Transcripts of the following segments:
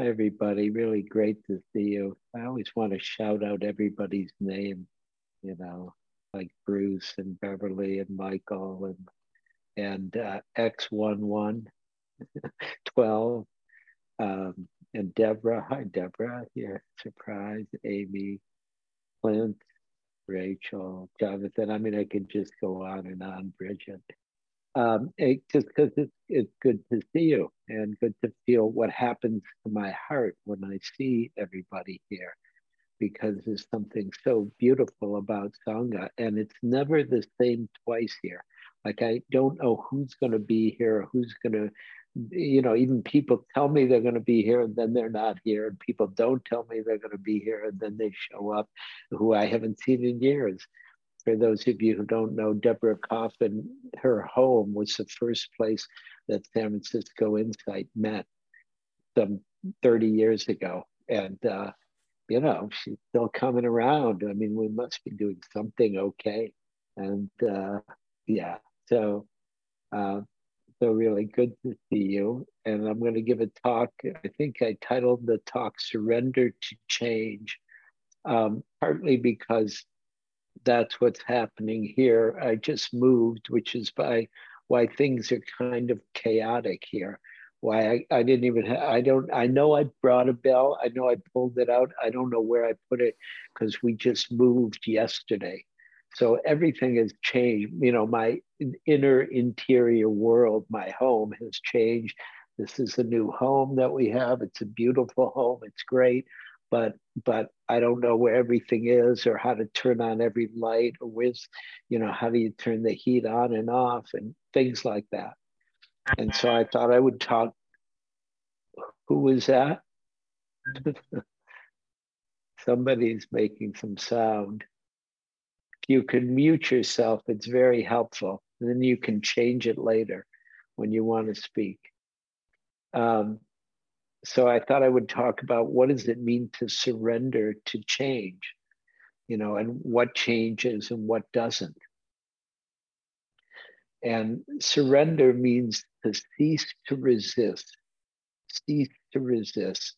Hi, everybody. Really great to see you. I always want to shout out everybody's name, you know, like Bruce and Beverly and Michael and and uh, X11, 12, um, and Deborah. Hi, Deborah. Here, surprise. Amy, Clint, Rachel, Jonathan. I mean, I could just go on and on, Bridget um, just because it's, it's good to see you and good to feel what happens to my heart when I see everybody here, because there's something so beautiful about Sangha, and it's never the same twice here. Like I don't know who's going to be here, who's going to, you know, even people tell me they're going to be here and then they're not here, and people don't tell me they're going to be here and then they show up, who I haven't seen in years for those of you who don't know, Deborah Coffin, her home was the first place that San Francisco Insight met some 30 years ago. And, uh, you know, she's still coming around. I mean, we must be doing something okay. And uh, yeah, so, uh, so really good to see you. And I'm going to give a talk. I think I titled the talk Surrender to Change, um, partly because that's what's happening here. I just moved, which is by why things are kind of chaotic here. Why I, I didn't even I don't, I know I brought a bell. I know I pulled it out. I don't know where I put it because we just moved yesterday. So everything has changed. You know, my inner interior world, my home has changed. This is a new home that we have. It's a beautiful home. It's great but but I don't know where everything is or how to turn on every light or where's, you know, how do you turn the heat on and off and things like that. And so I thought I would talk. Who was that? Somebody's making some sound. You can mute yourself, it's very helpful. And then you can change it later when you want to speak. Um, so I thought I would talk about what does it mean to surrender to change, you know, and what changes and what doesn't. And surrender means to cease to resist, cease to resist.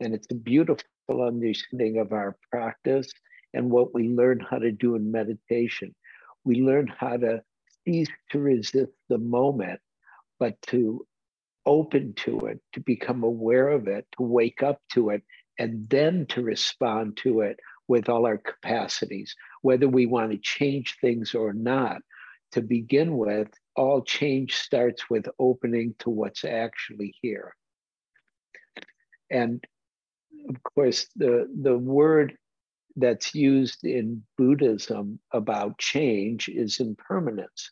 And it's a beautiful understanding of our practice and what we learn how to do in meditation. We learn how to cease to resist the moment, but to open to it, to become aware of it, to wake up to it, and then to respond to it with all our capacities, whether we want to change things or not. To begin with, all change starts with opening to what's actually here. And of course, the, the word that's used in Buddhism about change is impermanence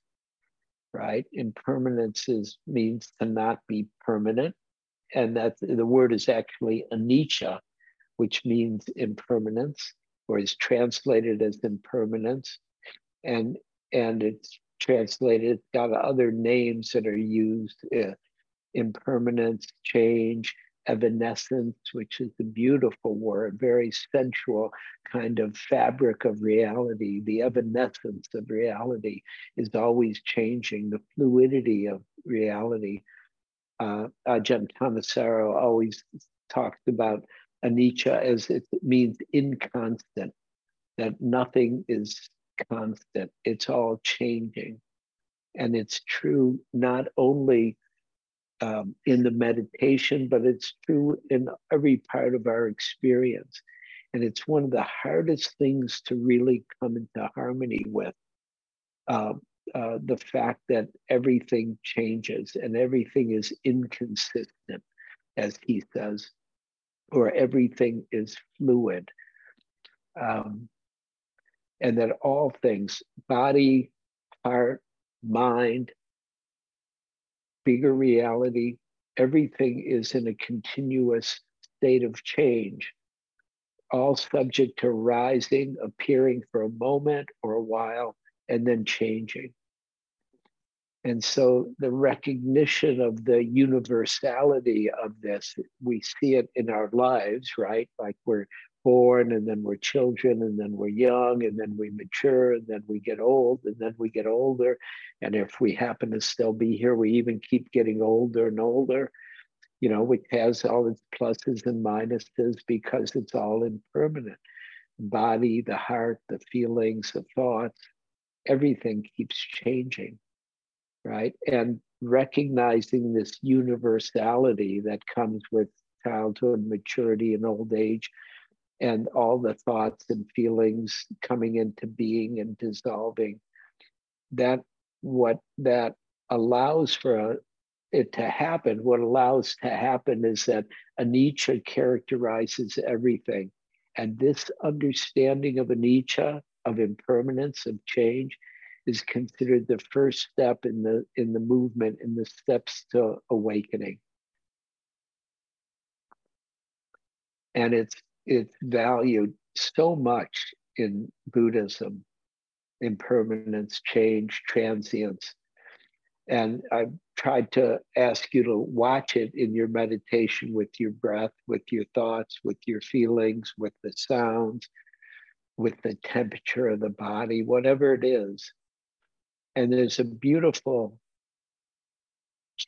right? Impermanence is means to not be permanent. And that the word is actually anicca, which means impermanence, or is translated as impermanence. And and it's translated, it's got other names that are used, uh, impermanence, change, evanescence, which is a beautiful word, very sensual kind of fabric of reality. The evanescence of reality is always changing, the fluidity of reality. Uh, Ajahn Thanissaro always talks about anicca as it means inconstant, that nothing is constant, it's all changing. And it's true not only um, in the meditation, but it's true in every part of our experience. And it's one of the hardest things to really come into harmony with. Uh, uh, the fact that everything changes and everything is inconsistent, as he says, or everything is fluid. Um, and that all things, body, heart, mind, bigger reality. Everything is in a continuous state of change, all subject to rising, appearing for a moment or a while, and then changing. And so the recognition of the universality of this, we see it in our lives, right? Like we're born and then we're children and then we're young and then we mature and then we get old and then we get older and if we happen to still be here we even keep getting older and older you know, which has all its pluses and minuses because it's all impermanent. Body, the heart, the feelings, the thoughts, everything keeps changing, right? And recognizing this universality that comes with childhood, maturity, and old age, and all the thoughts and feelings coming into being and dissolving. That what that allows for it to happen, what allows to happen is that anicca characterizes everything. And this understanding of anicca, of impermanence, of change, is considered the first step in the in the movement, in the steps to awakening. And it's it's valued so much in Buddhism, impermanence, change, transience. And I've tried to ask you to watch it in your meditation with your breath, with your thoughts, with your feelings, with the sounds, with the temperature of the body, whatever it is. And there's a beautiful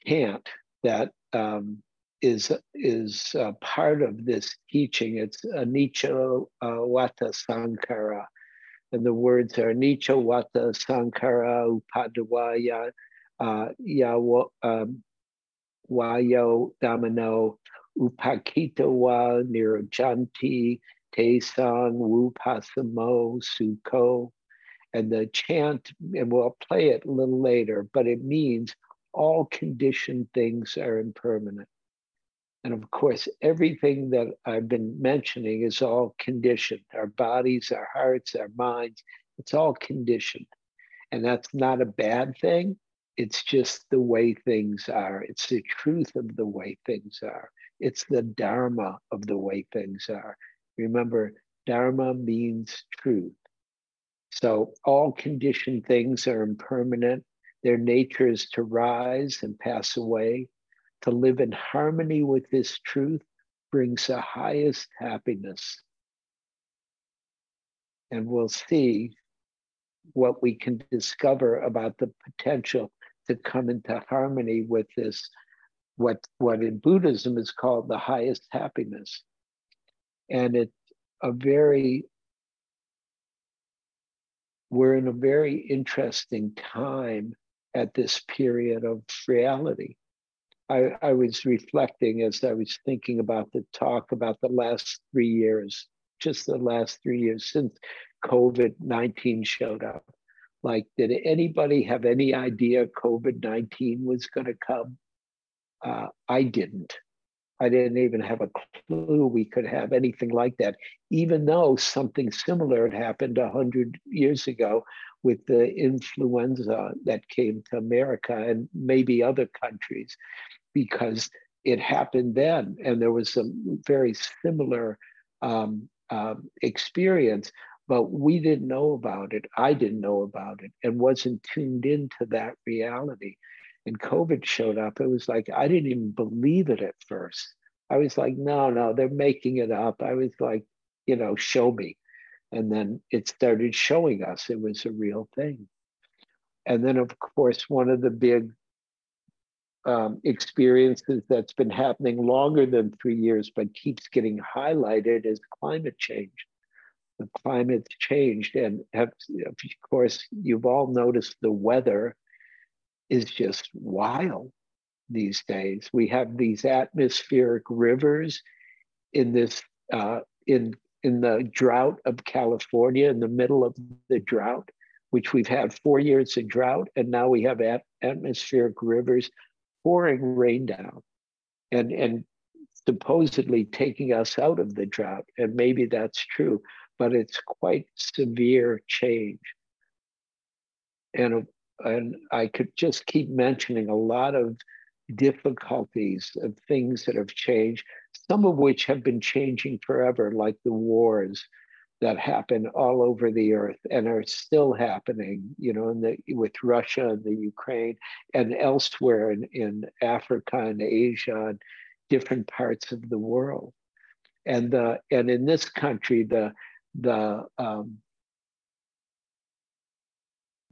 chant that um, is is part of this teaching. It's Anicca uh, Vata Sankhara. And the words are Anicca Vata Sankhara Upadavaya uh, Yawo um, Wayo Damano Upakitawa Nirajanti Tesan Wupasamo Suko. And the chant, and we'll play it a little later, but it means all conditioned things are impermanent. And of course, everything that I've been mentioning is all conditioned our bodies, our hearts, our minds, it's all conditioned. And that's not a bad thing. It's just the way things are. It's the truth of the way things are. It's the Dharma of the way things are. Remember, Dharma means truth. So all conditioned things are impermanent. Their nature is to rise and pass away. To live in harmony with this truth brings the highest happiness. And we'll see what we can discover about the potential to come into harmony with this, what, what in Buddhism is called the highest happiness. And it's a very, we're in a very interesting time at this period of reality. I, I was reflecting as I was thinking about the talk about the last three years, just the last three years since COVID 19 showed up. Like, did anybody have any idea COVID 19 was going to come? Uh, I didn't. I didn't even have a clue we could have anything like that, even though something similar had happened 100 years ago with the influenza that came to America and maybe other countries, because it happened then. And there was some very similar um, um, experience but we didn't know about it. I didn't know about it and wasn't tuned into that reality. And COVID showed up. It was like, I didn't even believe it at first. I was like, no, no, they're making it up. I was like, you know, show me. And then it started showing us it was a real thing. And then, of course, one of the big um, experiences that's been happening longer than three years, but keeps getting highlighted is climate change. The climate's changed and have, of course you've all noticed the weather is just wild these days. We have these atmospheric rivers in this uh, in in the drought of california in the middle of the drought which we've had four years of drought and now we have at- atmospheric rivers pouring rain down and and supposedly taking us out of the drought and maybe that's true but it's quite severe change. And, and I could just keep mentioning a lot of difficulties of things that have changed, some of which have been changing forever, like the wars that happen all over the earth and are still happening, you know, in the, with Russia and the Ukraine and elsewhere in, in Africa and Asia and different parts of the world. And, and in this country, the the um,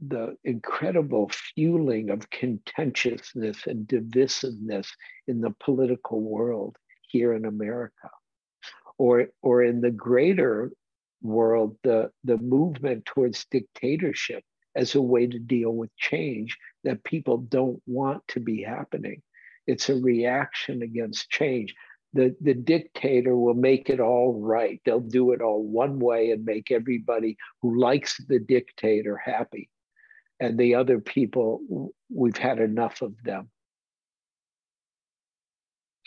the incredible fueling of contentiousness and divisiveness in the political world here in America. Or, or in the greater world, the, the movement towards dictatorship as a way to deal with change that people don't want to be happening. It's a reaction against change. The, the dictator will make it all right. They'll do it all one way and make everybody who likes the dictator happy. And the other people, we've had enough of them.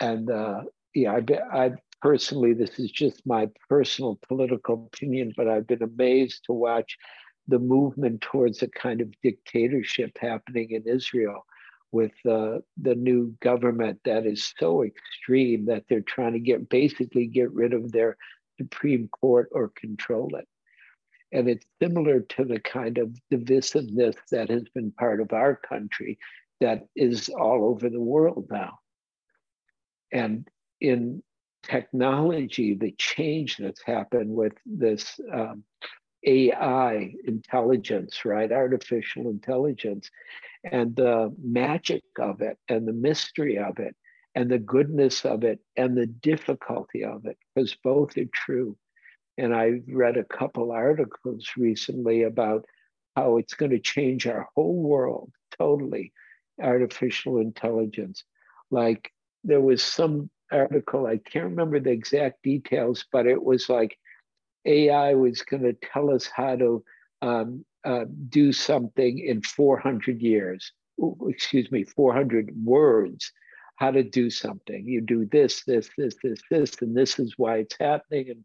And uh, yeah, I, I personally, this is just my personal political opinion, but I've been amazed to watch the movement towards a kind of dictatorship happening in Israel with uh, the new government that is so extreme that they're trying to get basically get rid of their Supreme Court or control it. And it's similar to the kind of divisiveness that has been part of our country that is all over the world now. And in technology, the change that's happened with this um, AI intelligence, right? Artificial intelligence, and the magic of it, and the mystery of it, and the goodness of it, and the difficulty of it, because both are true. And I read a couple articles recently about how it's going to change our whole world totally, artificial intelligence. Like there was some article, I can't remember the exact details, but it was like AI was going to tell us how to um, uh, do something in 400 years, excuse me, 400 words, how to do something. You do this, this, this, this, this, and this is why it's happening. And,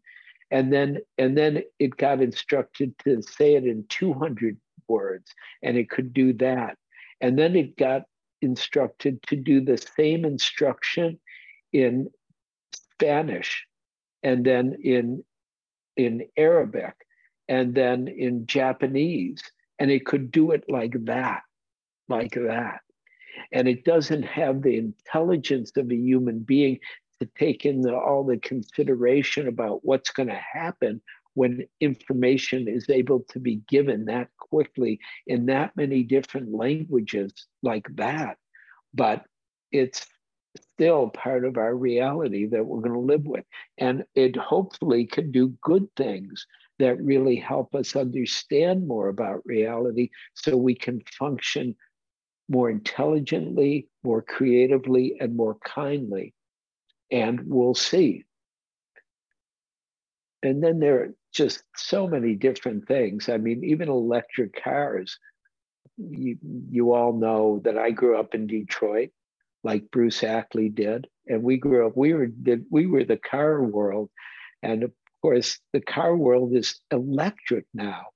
and then and then it got instructed to say it in 200 words, and it could do that. And then it got instructed to do the same instruction in Spanish, and then in in Arabic and then in Japanese. And it could do it like that, like that. And it doesn't have the intelligence of a human being to take in the, all the consideration about what's going to happen when information is able to be given that quickly in that many different languages like that. But it's still part of our reality that we're going to live with. And it hopefully can do good things that really help us understand more about reality so we can function more intelligently, more creatively, and more kindly. And we'll see. And then there are just so many different things. I mean, even electric cars. You, you all know that I grew up in Detroit like Bruce Ackley did. And we grew up, we were we were the car world. And of course, the car world is electric now,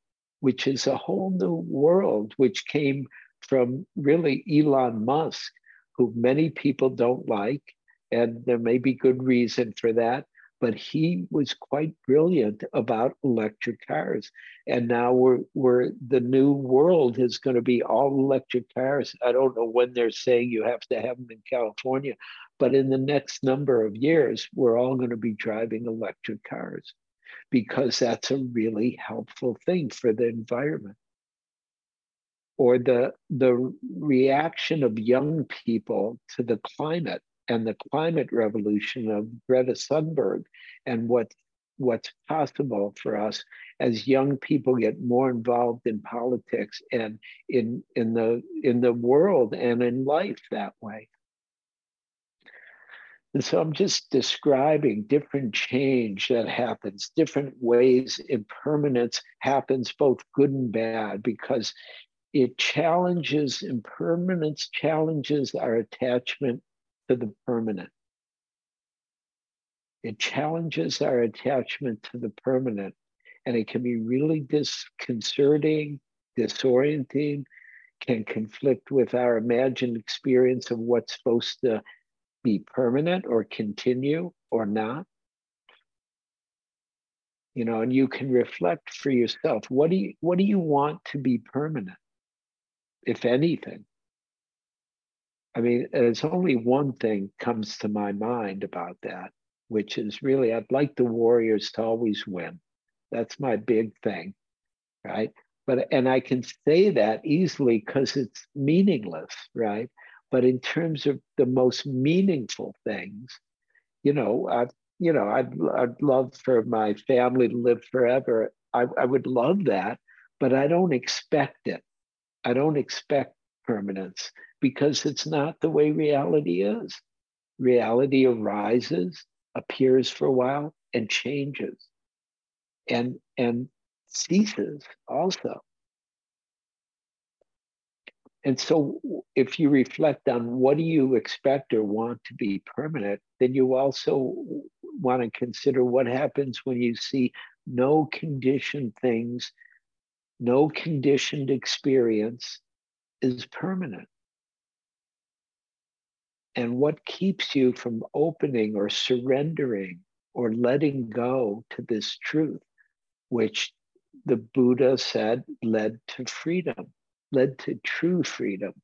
which is a whole new world, which came from really Elon Musk, who many people don't like. And there may be good reason for that but he was quite brilliant about electric cars. And now we're, we're the new world is going to be all electric cars. I don't know when they're saying you have to have them in California, but in the next number of years, we're all going to be driving electric cars because that's a really helpful thing for the environment. Or the, the reaction of young people to the climate and the climate revolution of Greta Thunberg and what what's possible for us as young people get more involved in politics and in in the in the world and in life that way. And so I'm just describing different change that happens, different ways impermanence happens, both good and bad, because it challenges impermanence challenges our attachment to the permanent. It challenges our attachment to the permanent, and it can be really disconcerting, disorienting, can conflict with our imagined experience of what's supposed to be permanent or continue or not. You know, and you can reflect for yourself what do you what do you want to be permanent, if anything? I mean, there's only one thing comes to my mind about that, which is really I'd like the Warriors to always win. That's my big thing, right? but and I can say that easily because it's meaningless, right? But in terms of the most meaningful things, you know, I, you know, I'd I'd love for my family to live forever. I, I would love that, but I don't expect it. I don't expect permanence because it's not the way reality is. Reality arises, appears for a while, and changes, and and ceases also. And so, if you reflect on what do you expect or want to be permanent, then you also want to consider what happens when you see no conditioned things, no conditioned experience is permanent. And what keeps you from opening or surrendering or letting go to this truth, which the Buddha said led to freedom, led to true freedom.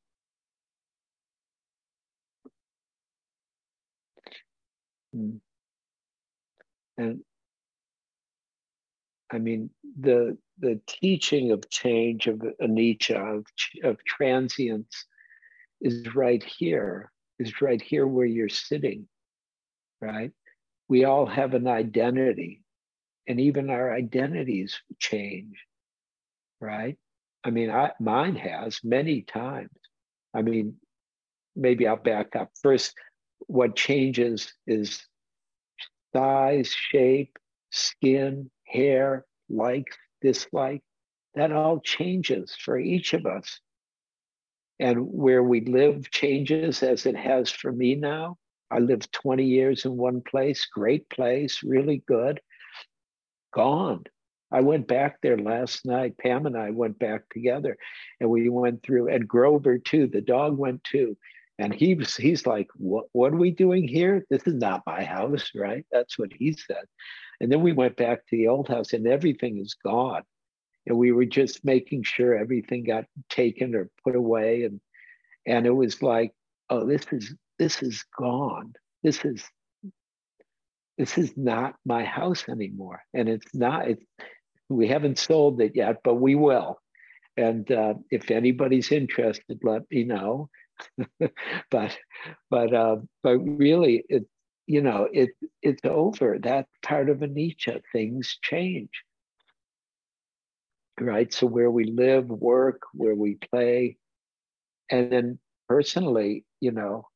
Hmm. And I mean, the the teaching of change of anicca of, of transience is right here, is right here where you're sitting, right? We all have an identity and even our identities change, right? I mean, I, mine has many times. I mean, maybe I'll back up. First, what changes is size, shape, skin, hair, like, dislike. That all changes for each of us. And where we live changes as it has for me now. I lived 20 years in one place, great place, really good gone. I went back there last night. Pam and I went back together and we went through, and Grover too, the dog went too. And he was, he's like, what, what are we doing here? This is not my house, right? That's what he said. And then we went back to the old house and everything is gone. We were just making sure everything got taken or put away. And and it was like, oh, this is this is gone. This is this is not my house anymore. And it's not, it's, we haven't sold it yet, but we will. And uh, if anybody's interested, let me know. but, but, uh, but really, it, you know, it, it's over. That part of anicca, things change. Right. So where we live, work, where we play, and then personally, you know,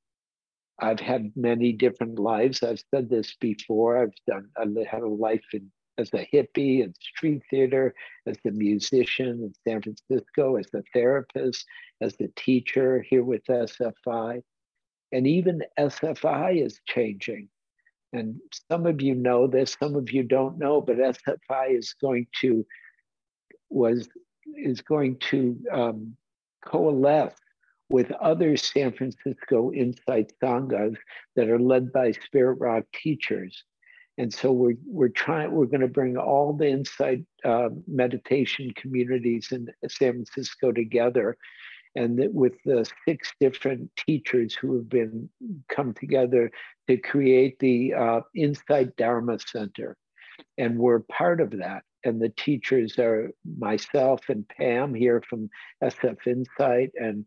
I've had many different lives. I've said this before. I've done, I had a life in, as a hippie in street theater, as a musician in San Francisco, as a therapist, as a teacher here with SFI. And even SFI is changing. And some of you know this, some of you don't know, but SFI is going to was is going to um, coalesce with other San Francisco Insight Sanghas that are led by Spirit Rock teachers. And so we're, we're trying, we're going to bring all the Insight uh, meditation communities in San Francisco together. And with the six different teachers who have been come together to create the uh, Insight Dharma Center. And we're part of that and the teachers are myself and Pam here from SF Insight and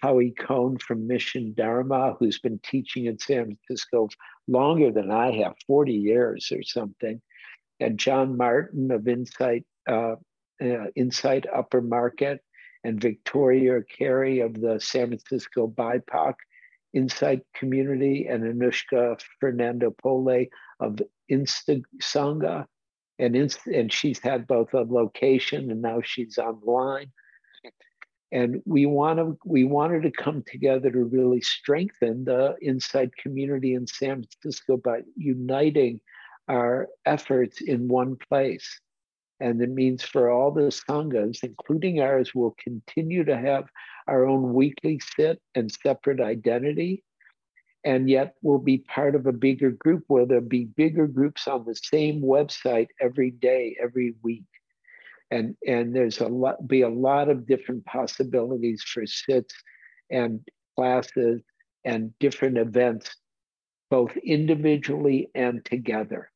Howie Cohn from Mission Dharma, who's been teaching in San Francisco longer than I have, 40 years or something, and John Martin of Insight, uh, uh, Insight Upper Market, and Victoria Carey of the San Francisco BIPOC Insight Community, and Anushka Fernandopulle of Insta Sangha. And, and she's had both a location and now she's online and we want to we wanted to come together to really strengthen the inside community in San Francisco by uniting our efforts in one place. And it means for all the sanghas, including ours, will continue to have our own weekly sit and separate identity. And yet we'll be part of a bigger group where there'll be bigger groups on the same website every day, every week and and there's a lot be a lot of different possibilities for sits and classes and different events both individually and together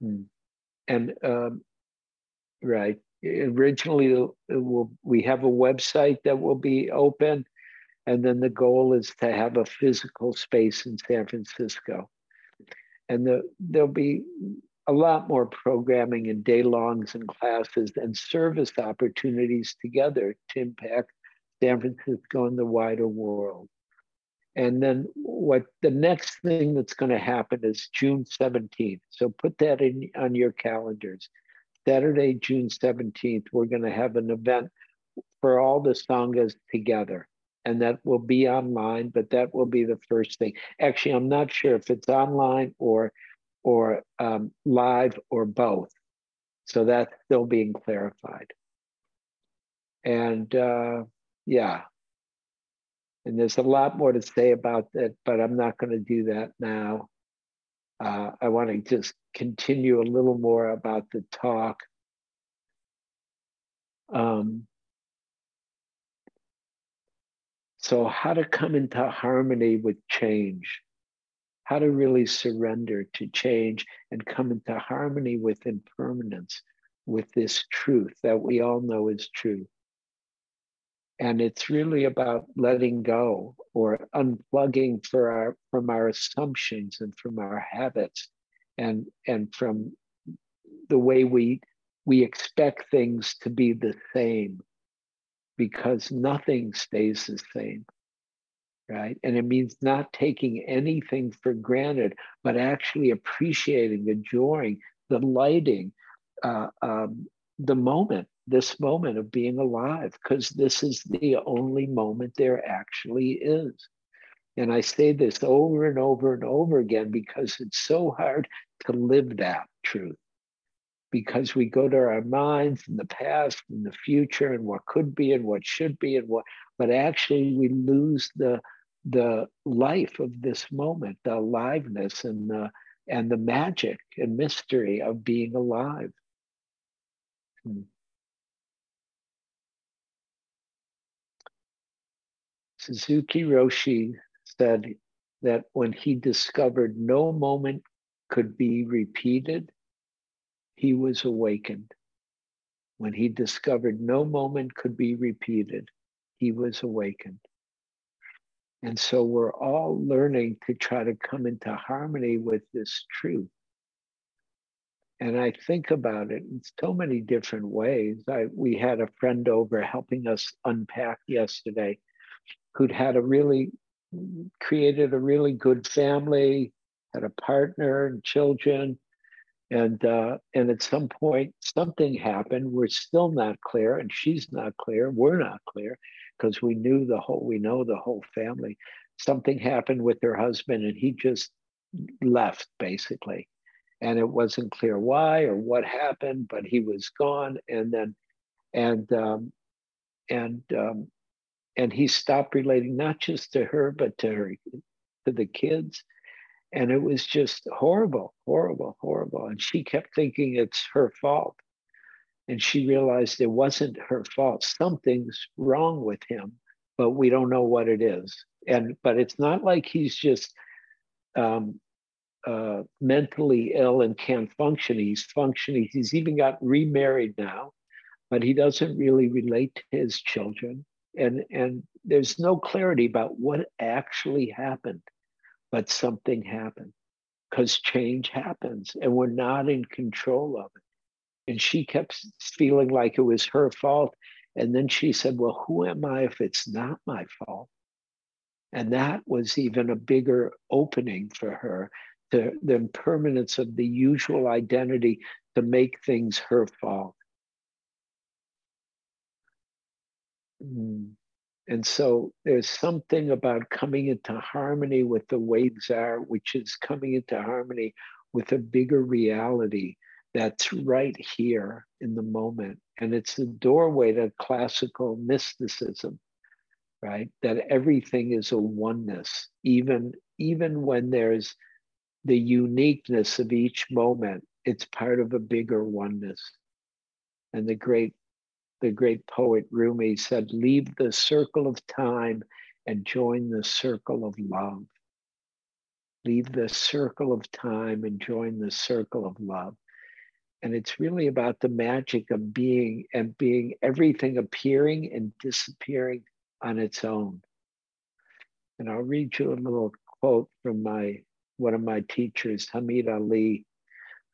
hmm. and um, right. Originally, will, we have a website that will be open, and then the goal is to have a physical space in San Francisco. And the, there'll be a lot more programming and day longs and classes and service opportunities together to impact San Francisco and the wider world. And then what the next thing that's going to happen is June 17th. So put that in on your calendars. Saturday, June 17th, we're going to have an event for all the Sanghas together. And that will be online, but that will be the first thing. Actually, I'm not sure if it's online or or um, live or both. So that's still being clarified. And uh, yeah, and there's a lot more to say about that, but I'm not going to do that now. Uh, I want to just continue a little more about the talk. Um, so, how to come into harmony with change, how to really surrender to change and come into harmony with impermanence, with this truth that we all know is true. And it's really about letting go or unplugging our, from our assumptions and from our habits and, and from the way we, we expect things to be the same because nothing stays the same right? And it means not taking anything for granted, but actually appreciating, enjoying, delighting uh, um, the moment this moment of being alive because this is the only moment there actually is. And I say this over and over and over again because it's so hard to live that truth. Because we go to our minds in the past and the future and what could be and what should be and what, but actually we lose the the life of this moment, the aliveness and the and the magic and mystery of being alive. Hmm. Suzuki Roshi said that when he discovered no moment could be repeated, he was awakened. When he discovered no moment could be repeated, he was awakened. And so we're all learning to try to come into harmony with this truth. And I think about it in so many different ways. I, we had a friend over helping us unpack yesterday who'd had a really created a really good family, had a partner and children, and uh, and at some point something happened. We're still not clear, and she's not clear. We're not clear because we knew the whole. We know the whole family. Something happened with her husband, and he just left basically, and it wasn't clear why or what happened, but he was gone, and then and um, and um, and he stopped relating not just to her but to her to the kids and it was just horrible horrible horrible. And she kept thinking it's her fault. And she realized it wasn't her fault. Something's wrong with him but we don't know what it is. And but it's not like he's just um, uh, mentally ill and can't function. He's functioning he's even got remarried now but he doesn't really relate to his children. And and there's no clarity about what actually happened but something happened because change happens and we're not in control of it. And she kept feeling like it was her fault and then she said well who am i if it's not my fault? And that was even a bigger opening for her the, the impermanence of the usual identity to make things her fault. Mm. And so there's something about coming into harmony with the way are, which is coming into harmony with a bigger reality that's right here in the moment. And it's the doorway to classical mysticism, right? That everything is a oneness, even, even when there's the uniqueness of each moment, it's part of a bigger oneness. And the great the great poet Rumi said, Leave the circle of time and join the circle of love. Leave the circle of time and join the circle of love. And it's really about the magic of being and being everything appearing and disappearing on its own. And I'll read you a little quote from my one of my teachers, Hameed Ali,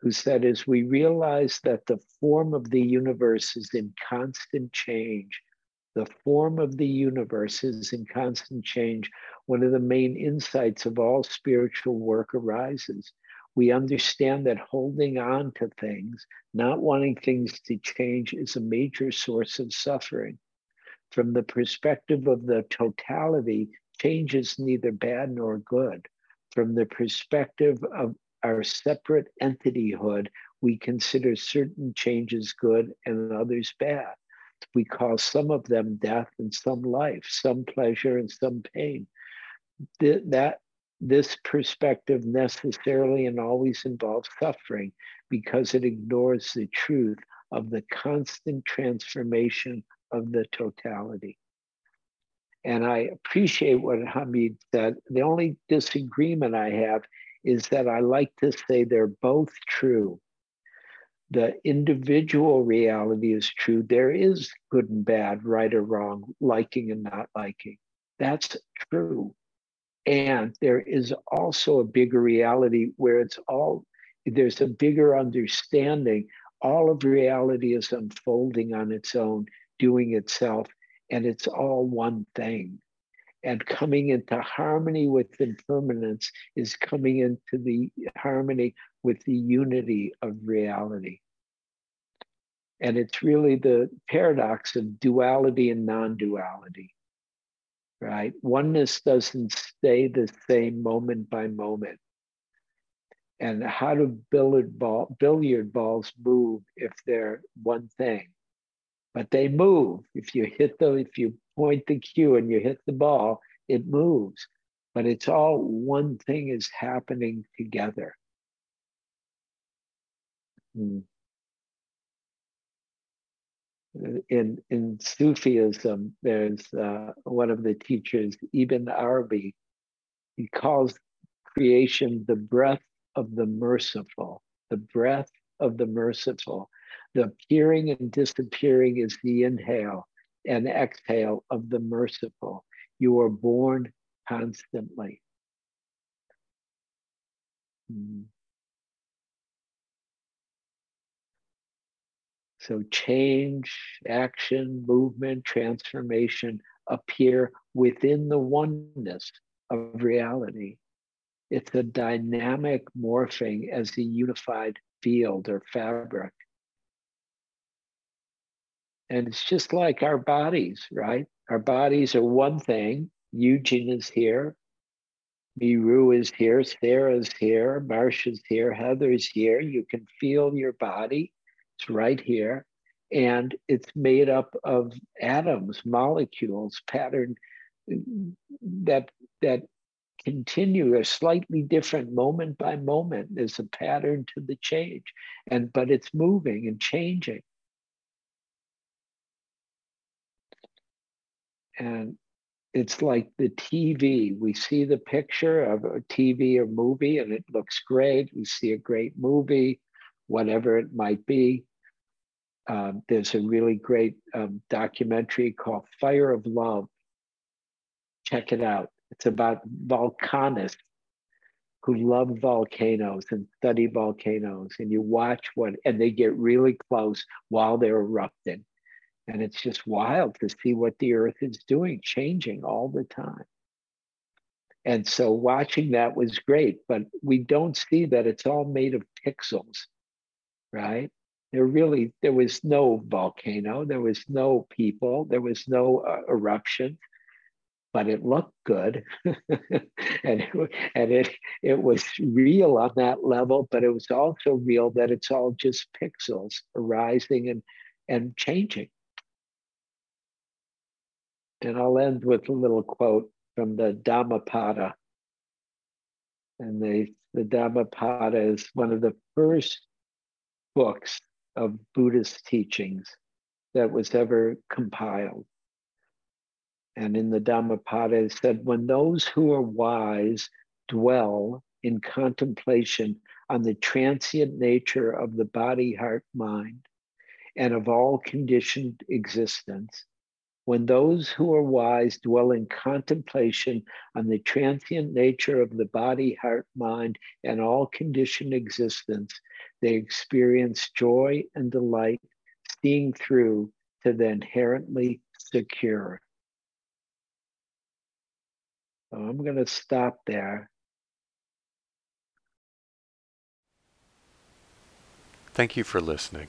who said, as we realize that the form of the universe is in constant change, the form of the universe is in constant change, one of the main insights of all spiritual work arises. We understand that holding on to things, not wanting things to change, is a major source of suffering. From the perspective of the totality, change is neither bad nor good. From the perspective of our separate entityhood, we consider certain changes good and others bad. We call some of them death and some life, some pleasure and some pain. That this perspective necessarily and always involves suffering because it ignores the truth of the constant transformation of the totality. And I appreciate what Hameed said. The only disagreement I have is that I like to say they're both true. The individual reality is true. There is good and bad, right or wrong, liking and not liking. That's true. And there is also a bigger reality where it's all, there's a bigger understanding. All of reality is unfolding on its own, doing itself, and it's all one thing and coming into harmony with impermanence is coming into the harmony with the unity of reality. And it's really the paradox of duality and non duality, right? Oneness doesn't stay the same moment by moment. And how do billiard, ball, billiard balls move if they're one thing? But they move. If you hit the, if you point the cue and you hit the ball, it moves. But it's all one thing is happening together. Hmm. In in Sufism, there's uh, one of the teachers, Ibn Arabi. He calls creation the breath of the merciful. The breath of the merciful. The appearing and disappearing is the inhale and exhale of the merciful. You are born constantly. Hmm. So change, action, movement, transformation appear within the oneness of reality. It's a dynamic morphing as a unified field or fabric. And it's just like our bodies, right? Our bodies are one thing. Eugene is here. Miru is here. Sarah's here. Marsha's here. Heather's here. You can feel your body. It's right here. And it's made up of atoms, molecules, pattern that that continue a slightly different moment by moment. There's a pattern to the change. And but it's moving and changing. And it's like the TV. We see the picture of a TV or movie and it looks great. We see a great movie, whatever it might be. Um, there's a really great um, documentary called Fire of Love. Check it out. It's about volcanists who love volcanoes and study volcanoes. And you watch what, and they get really close while they're erupting. And it's just wild to see what the earth is doing, changing all the time. And so watching that was great, but we don't see that it's all made of pixels, right? There really, there was no volcano, there was no people, there was no uh, eruption, but it looked good, and it, and it it was real on that level. But it was also real that it's all just pixels arising and and changing. And I'll end with a little quote from the Dhammapada. And the, the Dhammapada is one of the first books of Buddhist teachings that was ever compiled. And in the Dhammapada, it said, when those who are wise dwell in contemplation on the transient nature of the body, heart, mind, and of all conditioned existence, when those who are wise dwell in contemplation on the transient nature of the body, heart, mind, and all conditioned existence, they experience joy and delight, seeing through to the inherently secure. So I'm going to stop there. Thank you for listening.